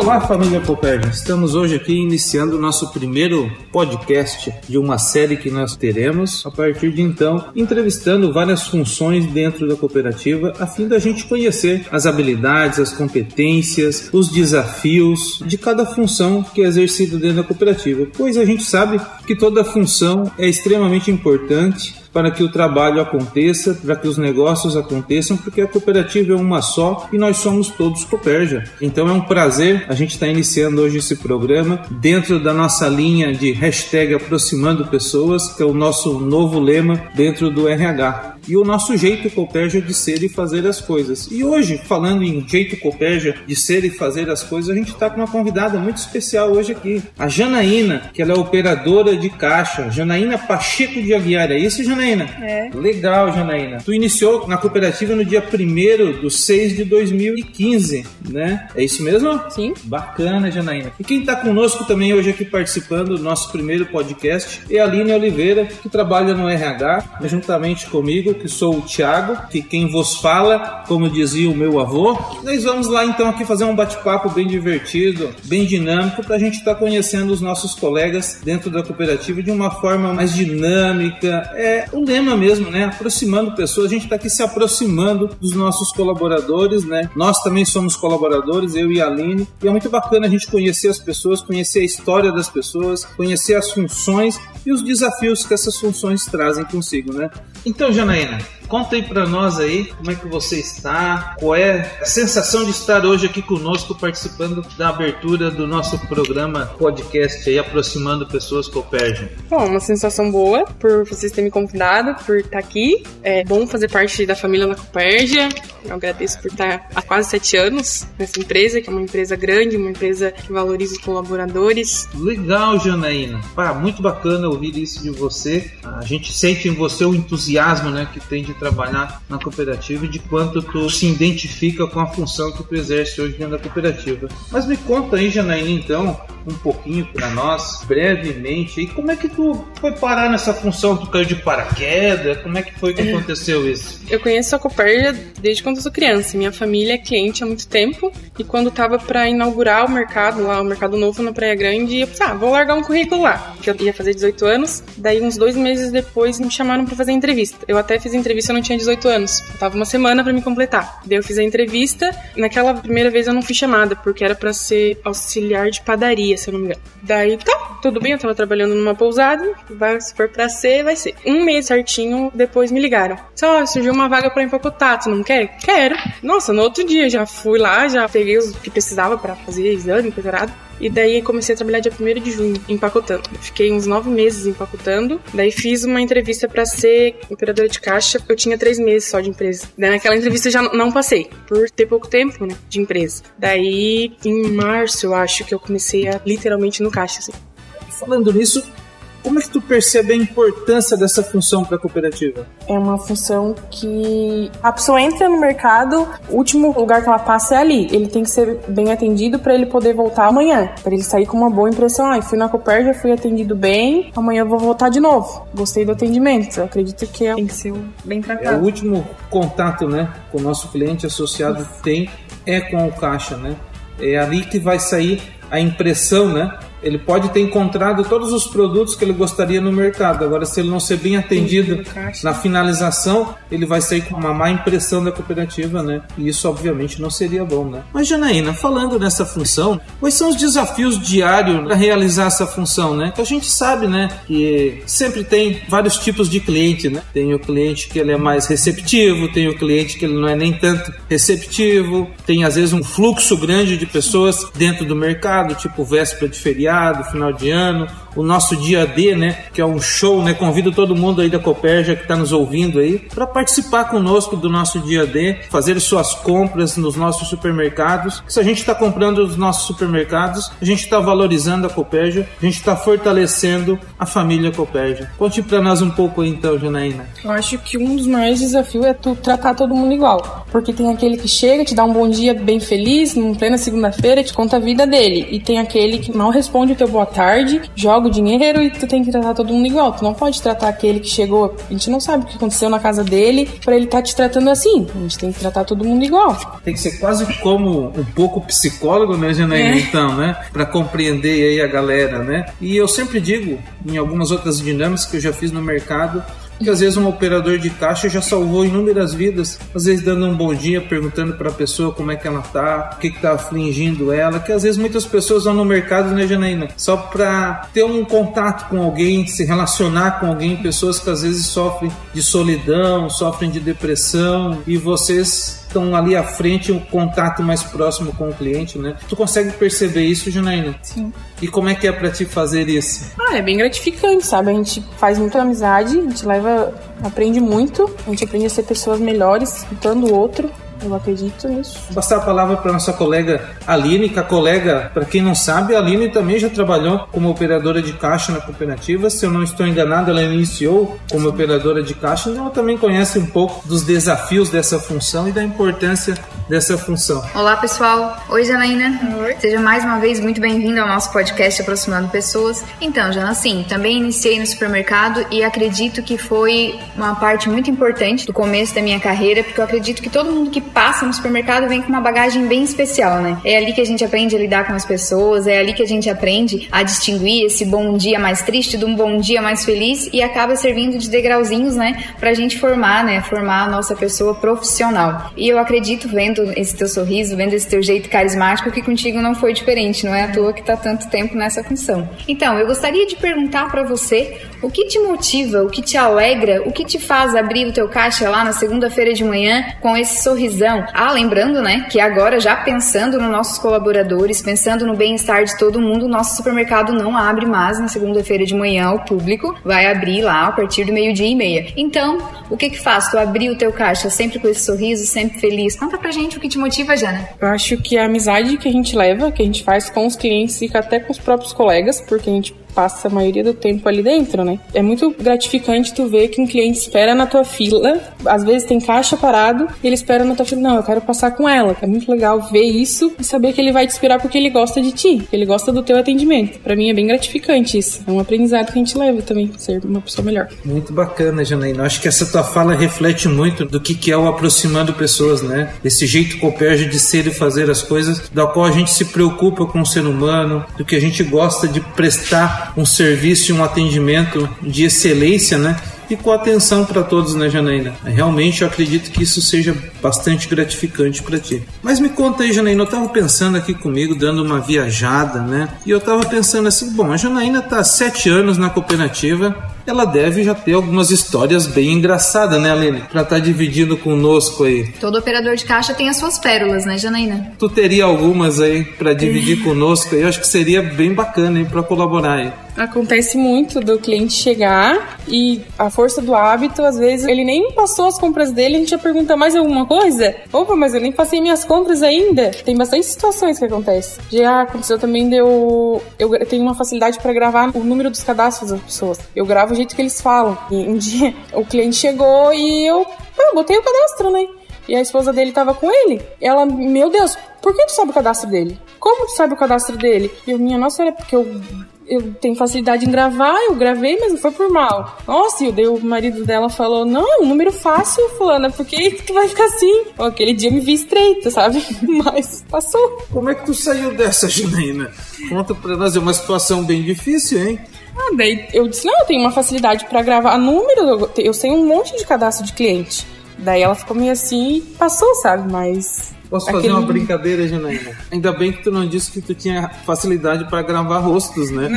Olá, família Copérgia. Estamos hoje aqui iniciando o nosso primeiro podcast de uma série que nós teremos a partir de então, entrevistando várias funções dentro da cooperativa, a fim da gente conhecer as habilidades, as competências, os desafios de cada função que é exercida dentro da cooperativa, pois a gente sabe que toda função é extremamente importante para que o trabalho aconteça, para que os negócios aconteçam, porque a cooperativa é uma só e nós somos todos Coperja. Então é um prazer a gente estar tá iniciando hoje esse programa dentro da nossa linha de hashtag aproximando pessoas, que é o nosso novo lema dentro do RH e o nosso jeito Copérgia de ser e fazer as coisas. E hoje, falando em jeito Copérgia de ser e fazer as coisas, a gente está com uma convidada muito especial hoje aqui, a Janaína, que ela é operadora de caixa, Janaína Pacheco de Aguiar. É isso, Janaína? É. Legal, Janaína. Tu iniciou na cooperativa no dia 1 do 6 de 2015, né? É isso mesmo? Sim. Bacana, Janaína. E quem está conosco também hoje aqui participando do nosso primeiro podcast é a Aline Oliveira, que trabalha no RH, juntamente comigo que sou o Thiago, que quem vos fala, como dizia o meu avô. Nós vamos lá então aqui fazer um bate-papo bem divertido, bem dinâmico, para a gente estar tá conhecendo os nossos colegas dentro da cooperativa de uma forma mais dinâmica. É o lema mesmo, né? Aproximando pessoas. A gente está aqui se aproximando dos nossos colaboradores, né? Nós também somos colaboradores, eu e a Aline, e é muito bacana a gente conhecer as pessoas, conhecer a história das pessoas, conhecer as funções e os desafios que essas funções trazem consigo, né? Então, Janaína, arena. Conta aí para nós aí como é que você está, qual é a sensação de estar hoje aqui conosco participando da abertura do nosso programa podcast aí, aproximando pessoas com o Perja. Bom, uma sensação boa por vocês terem me convidado, por estar aqui. É bom fazer parte da família da Copérgia. Eu agradeço por estar há quase sete anos nessa empresa, que é uma empresa grande, uma empresa que valoriza os colaboradores. Legal, Janaína. Pá, muito bacana ouvir isso de você. A gente sente em você o entusiasmo né, que tem de trabalhar na cooperativa e de quanto tu se identifica com a função que tu exerce hoje dentro da cooperativa. Mas me conta aí, Janaína, então, um pouquinho para nós, brevemente, e como é que tu foi parar nessa função? Tu caiu de paraquedas? Como é que foi que aconteceu isso? Eu conheço a Copérgia desde quando eu sou criança. Minha família é cliente há muito tempo e quando tava para inaugurar o mercado lá, o mercado novo na Praia Grande, eu pensei, ah, vou largar um currículo lá, que eu ia fazer 18 anos. Daí uns dois meses depois me chamaram para fazer entrevista. Eu até fiz entrevista, eu não tinha 18 anos. Tava uma semana para me completar. Daí eu fiz a entrevista. Naquela primeira vez eu não fui chamada porque era para ser auxiliar de padaria, se eu não me engano. Daí tá, tudo bem, eu tava trabalhando numa pousada, vai, se for para ser, vai ser. Um mês certinho depois me ligaram. Só surgiu uma vaga para empacotar, tu não quer? Quero. Nossa, no outro dia já fui lá, já peguei os que precisava para fazer exame, preparado. E daí comecei a trabalhar dia 1 de junho, empacotando. Fiquei uns nove meses empacotando. Daí fiz uma entrevista para ser operadora de caixa. Eu tinha três meses só de empresa. Daí naquela entrevista eu já não passei, por ter pouco tempo, né, de empresa. Daí em março eu acho que eu comecei a literalmente no caixa, assim. Falando nisso, como é que tu percebe a importância dessa função para a cooperativa? É uma função que a pessoa entra no mercado, o último lugar que ela passa é ali. Ele tem que ser bem atendido para ele poder voltar amanhã, para ele sair com uma boa impressão. Ah, fui na Copérgia, fui atendido bem, amanhã eu vou voltar de novo. Gostei do atendimento. Eu acredito que tem que ser bem tratado. É o último contato, né, com o nosso cliente associado Isso. tem é com o caixa, né? É ali que vai sair a impressão, né? Ele pode ter encontrado todos os produtos que ele gostaria no mercado. Agora, se ele não ser bem atendido na finalização, ele vai sair com uma má impressão da cooperativa, né? E isso, obviamente, não seria bom, né? Mas, Janaína, falando nessa função, quais são os desafios diários para realizar essa função, né? Que a gente sabe, né? Que sempre tem vários tipos de cliente, né? Tem o cliente que ele é mais receptivo, tem o cliente que ele não é nem tanto receptivo, tem às vezes um fluxo grande de pessoas dentro do mercado, tipo véspera de feriado feriado, final de ano, o nosso dia D, né, que é um show, né? Convido todo mundo aí da Copérgia que está nos ouvindo aí para participar conosco do nosso dia D, fazer suas compras nos nossos supermercados. Se a gente está comprando nos nossos supermercados, a gente está valorizando a Copérgia, a gente está fortalecendo a família Copérgia. Conte para nós um pouco aí, então, Janaína. Eu acho que um dos maiores desafios é tu tratar todo mundo igual, porque tem aquele que chega, te dá um bom dia bem feliz, em plena segunda-feira, te conta a vida dele, e tem aquele que mal responde o teu boa tarde, joga joga o dinheiro e tu tem que tratar todo mundo igual. Tu não pode tratar aquele que chegou, a gente não sabe o que aconteceu na casa dele para ele estar tá te tratando assim. A gente tem que tratar todo mundo igual. Tem que ser quase como um pouco psicólogo, né, Janaína, é. então, né? Para compreender aí a galera, né? E eu sempre digo, em algumas outras dinâmicas que eu já fiz no mercado, que às vezes um operador de caixa já salvou inúmeras vidas, às vezes dando um bom dia, perguntando para a pessoa como é que ela tá, o que está afligindo ela, que às vezes muitas pessoas vão no mercado, né, Janaína, só para ter um contato com alguém, se relacionar com alguém, pessoas que às vezes sofrem de solidão, sofrem de depressão e vocês estão ali à frente, um contato mais próximo com o cliente, né? Tu consegue perceber isso, Janaína? Sim. E como é que é para ti fazer isso? Ah, é bem gratificante, sabe? A gente faz muita amizade, a gente leva, aprende muito, a gente aprende a ser pessoas melhores, escutando o outro. Eu acredito nisso. Vou passar a palavra para nossa colega Aline, que a colega, para quem não sabe, a Aline também já trabalhou como operadora de caixa na cooperativa. Se eu não estou enganado, ela iniciou como operadora de caixa, então ela também conhece um pouco dos desafios dessa função e da importância dessa função. Olá, pessoal. Oi, Janaína. Oi. Seja mais uma vez muito bem-vindo ao nosso podcast Aproximando Pessoas. Então, Jana, sim, também iniciei no supermercado e acredito que foi uma parte muito importante do começo da minha carreira, porque eu acredito que todo mundo que passa no supermercado vem com uma bagagem bem especial, né? É ali que a gente aprende a lidar com as pessoas, é ali que a gente aprende a distinguir esse bom dia mais triste de um bom dia mais feliz e acaba servindo de degrauzinhos, né, pra gente formar, né, formar a nossa pessoa profissional. E eu acredito, vendo esse teu sorriso, vendo esse teu jeito carismático, que contigo não foi diferente, não é à toa que tá tanto tempo nessa função. Então, eu gostaria de perguntar para você o que te motiva, o que te alegra, o que te faz abrir o teu caixa lá na segunda-feira de manhã com esse Ah, lembrando, né, que agora já pensando nos nossos colaboradores, pensando no bem-estar de todo mundo, o nosso supermercado não abre mais na segunda-feira de manhã ao público, vai abrir lá a partir do meio-dia e meia. Então, o que que faz? Tu abrir o teu caixa sempre com esse sorriso, sempre feliz. Conta pra gente o que te motiva, Jana. Eu acho que a amizade que a gente leva, que a gente faz com os clientes, fica até com os próprios colegas, porque a gente passa a maioria do tempo ali dentro, né? É muito gratificante tu ver que um cliente espera na tua fila, às vezes tem caixa parado, e ele espera na tua fila, não, eu quero passar com ela. É muito legal ver isso e saber que ele vai te esperar porque ele gosta de ti, ele gosta do teu atendimento. Para mim é bem gratificante isso. É um aprendizado que a gente leva também, ser uma pessoa melhor. Muito bacana, Janaína. Acho que essa tua fala reflete muito do que, que é o aproximando pessoas, né? Esse jeito copérgio de ser e fazer as coisas, da qual a gente se preocupa com o ser humano, do que a gente gosta de prestar um serviço e um atendimento de excelência, né? E com atenção para todos, né, Janaína? Realmente eu acredito que isso seja bastante gratificante para ti. Mas me conta aí, Janaína, eu estava pensando aqui comigo, dando uma viajada, né? E eu estava pensando assim, bom, a Janaína está sete anos na cooperativa, ela deve já ter algumas histórias bem engraçadas, né, Aline? Pra estar tá dividindo conosco aí. Todo operador de caixa tem as suas pérolas, né, Janaína? Tu teria algumas aí para dividir conosco aí? Eu acho que seria bem bacana aí para colaborar aí. Acontece muito do cliente chegar e a força do hábito, às vezes, ele nem passou as compras dele, a gente já pergunta mais alguma coisa? Opa, mas eu nem passei minhas compras ainda. Tem bastante situações que acontecem. Já aconteceu também de eu. Eu tenho uma facilidade para gravar o número dos cadastros das pessoas. Eu gravo o jeito que eles falam. E um dia o cliente chegou e eu. Ah, botei o cadastro, né? E a esposa dele tava com ele. Ela, meu Deus, por que tu sabe o cadastro dele? Como tu sabe o cadastro dele? E eu, minha nossa, era porque eu eu tenho facilidade em gravar, eu gravei, mas não foi por mal. Nossa, e daí o marido dela falou: Não, é um número fácil, fulana, por que tu vai ficar assim? Aquele dia me vi estreita, sabe? Mas passou. Como é que tu saiu dessa, Janaína? Conta pra nós, é uma situação bem difícil, hein? Ah, daí eu disse: Não, eu tenho uma facilidade para gravar número, eu sei um monte de cadastro de cliente. Daí ela ficou meio assim e passou, sabe? Mas Posso fazer Aquele... uma brincadeira, Janaína? Ainda bem que tu não disse que tu tinha facilidade para gravar rostos, né?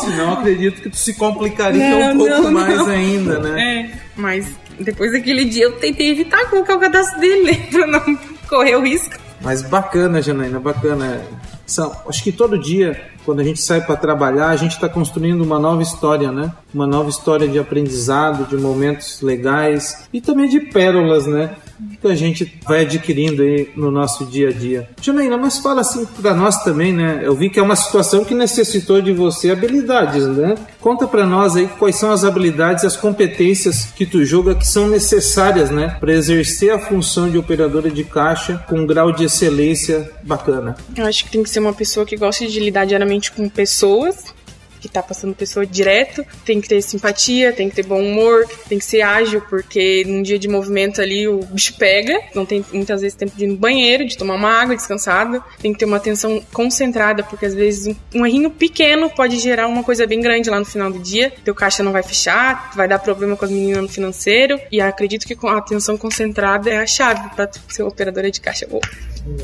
Senão acredito que tu se complicaria não, um pouco não, mais não. ainda, né? É, mas depois daquele dia eu tentei evitar colocar o cadastro dele? Pra não correr o risco. Mas bacana, Janaína, bacana. São, acho que todo dia, quando a gente sai para trabalhar, a gente está construindo uma nova história, né? Uma nova história de aprendizado, de momentos legais e também de pérolas, né? Que a gente vai adquirindo aí no nosso dia a dia. Janaína, mas fala assim para nós também, né? Eu vi que é uma situação que necessitou de você habilidades, né? Conta para nós aí quais são as habilidades as competências que tu julga que são necessárias, né, para exercer a função de operadora de caixa com um grau de excelência bacana. Eu acho que tem que ser uma pessoa que goste de lidar diariamente com pessoas, que tá passando pessoa direto, tem que ter simpatia, tem que ter bom humor, tem que ser ágil, porque num dia de movimento ali o bicho pega, não tem muitas vezes tempo de ir no banheiro, de tomar uma água descansada, tem que ter uma atenção concentrada, porque às vezes um, errinho pequeno pode gerar uma coisa bem grande lá no final do dia, teu caixa não vai fechar, vai dar problema com as meninas no financeiro, e acredito que com a atenção concentrada é a chave para ser operadora de caixa boa.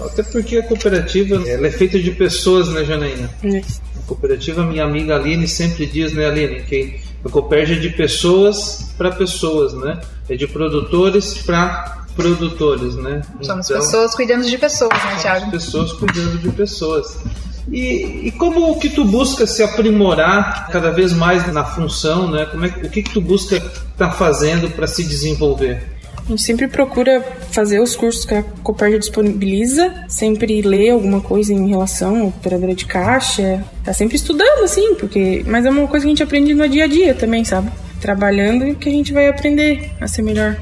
Até porque a cooperativa ela é feita de pessoas, né, Janaína? É. Cooperativa, minha amiga Aline sempre diz, né, Aline, que a Copérgia é de pessoas para pessoas, né? É de produtores para produtores, né? Somos então, pessoas cuidando de pessoas, né, Tiago? Pessoas cuidando de pessoas. E, e, como que tu busca se aprimorar cada vez mais na função, né? Como é, o que, que tu busca estar tá fazendo para se desenvolver? A gente sempre procura fazer os cursos que a Copérgia disponibiliza, sempre ler alguma coisa em relação à operadora de caixa, tá sempre estudando, assim, porque. Mas é uma coisa que a gente aprende no dia a dia também, sabe? Trabalhando e que a gente vai aprender a ser melhor.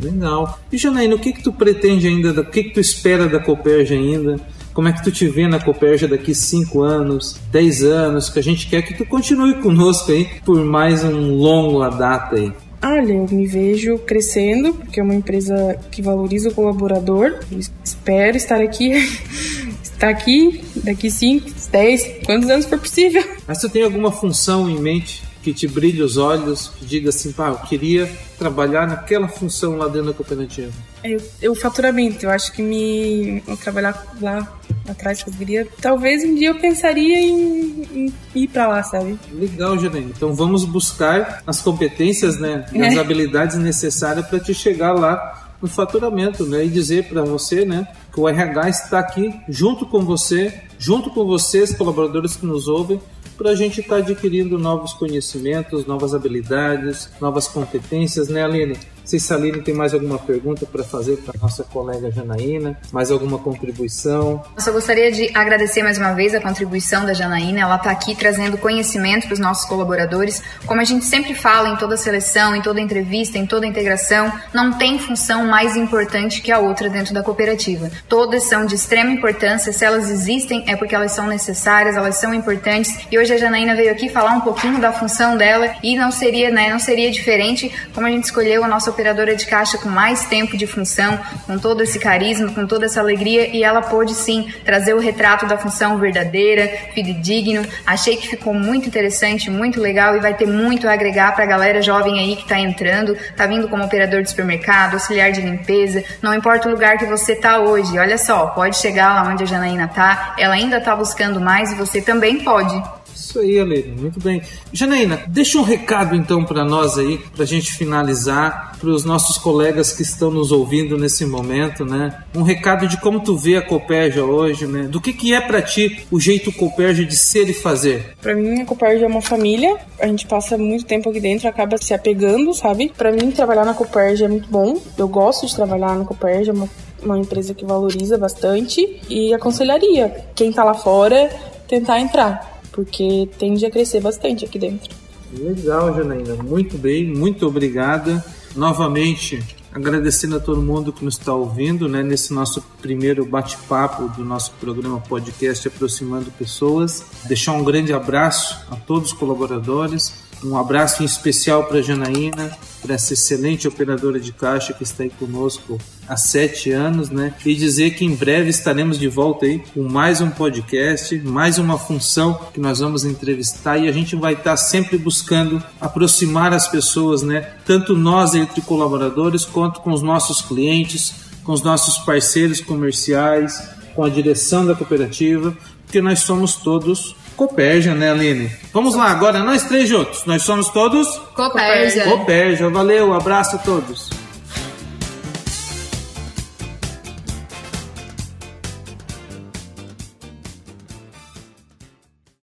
Legal. E Janaína, o que que tu pretende ainda, o que que tu espera da Copérgia ainda? Como é que tu te vê na Copérgia daqui 5 anos, 10 anos, que a gente quer que tu continue conosco aí por mais um longo data aí? Olha, eu me vejo crescendo, porque é uma empresa que valoriza o colaborador. Eu espero estar aqui, estar aqui daqui 5, 10, quantos anos for possível. Mas você tem alguma função em mente que te brilhe os olhos, que diga assim, pá, eu queria trabalhar naquela função lá dentro da cooperativa? Eu, eu faturamento, eu acho que me eu trabalhar lá atrás conseguiria. Talvez um dia eu pensaria em, em ir para lá, sabe? Legal, Janaína. Então vamos buscar as competências, né, e as é. habilidades necessárias para te chegar lá no faturamento, né, e dizer para você, né, que o RH está aqui junto com você, junto com vocês, colaboradores que nos ouvem, para a gente estar tá adquirindo novos conhecimentos, novas habilidades, novas competências, né, Aline? Se Saline tem mais alguma pergunta para fazer para nossa colega Janaína, mais alguma contribuição? Eu só gostaria de agradecer mais uma vez a contribuição da Janaína. Ela está aqui trazendo conhecimento para os nossos colaboradores. Como a gente sempre fala em toda seleção, em toda entrevista, em toda integração, não tem função mais importante que a outra dentro da cooperativa. Todas são de extrema importância. Se elas existem, é porque elas são necessárias, elas são importantes. E hoje a Janaína veio aqui falar um pouquinho da função dela e não seria, né, não seria diferente como a gente escolheu a nossa operadora de caixa com mais tempo de função, com todo esse carisma, com toda essa alegria e ela pôde sim trazer o retrato da função verdadeira, fidedigno. Achei que ficou muito interessante, muito legal e vai ter muito a agregar para a galera jovem aí que está entrando, está vindo como operador de supermercado, auxiliar de limpeza, não importa o lugar que você está hoje. Olha só, pode chegar lá onde a Janaína tá, ela ainda está buscando mais e você também pode. Isso aí, Aline, muito bem. Janaína, deixa um recado então para nós aí, para a gente finalizar, para os nossos colegas que estão nos ouvindo nesse momento, né? Um recado de como tu vê a Copérgia hoje, né? Do que, que é para ti o jeito Copérgia de ser e fazer? Para mim, a Copérgia é uma família, a gente passa muito tempo aqui dentro, acaba se apegando, sabe? Para mim, trabalhar na Copérgia é muito bom, eu gosto de trabalhar na Copérgia, é uma uma empresa que valoriza bastante e aconselharia quem tá lá fora tentar entrar porque tende a crescer bastante aqui dentro. Legal, Janaína. Muito bem, muito obrigada. Novamente, agradecendo a todo mundo que nos está ouvindo, né, nesse nosso primeiro bate-papo do nosso programa podcast Aproximando Pessoas. Deixar um grande abraço a todos os colaboradores, um abraço em especial para a Janaína, para essa excelente operadora de caixa que está aí conosco há sete anos, né? E dizer que em breve estaremos de volta aí com mais um podcast, mais uma função que nós vamos entrevistar e a gente vai estar sempre buscando aproximar as pessoas, né? Tanto nós entre colaboradores quanto com os nossos clientes, com os nossos parceiros comerciais, com a direção da cooperativa, porque nós somos todos Copérgia, né, Aline? Vamos lá, agora nós três juntos. Nós somos todos Copérgia. Copérgia. Valeu, abraço a todos.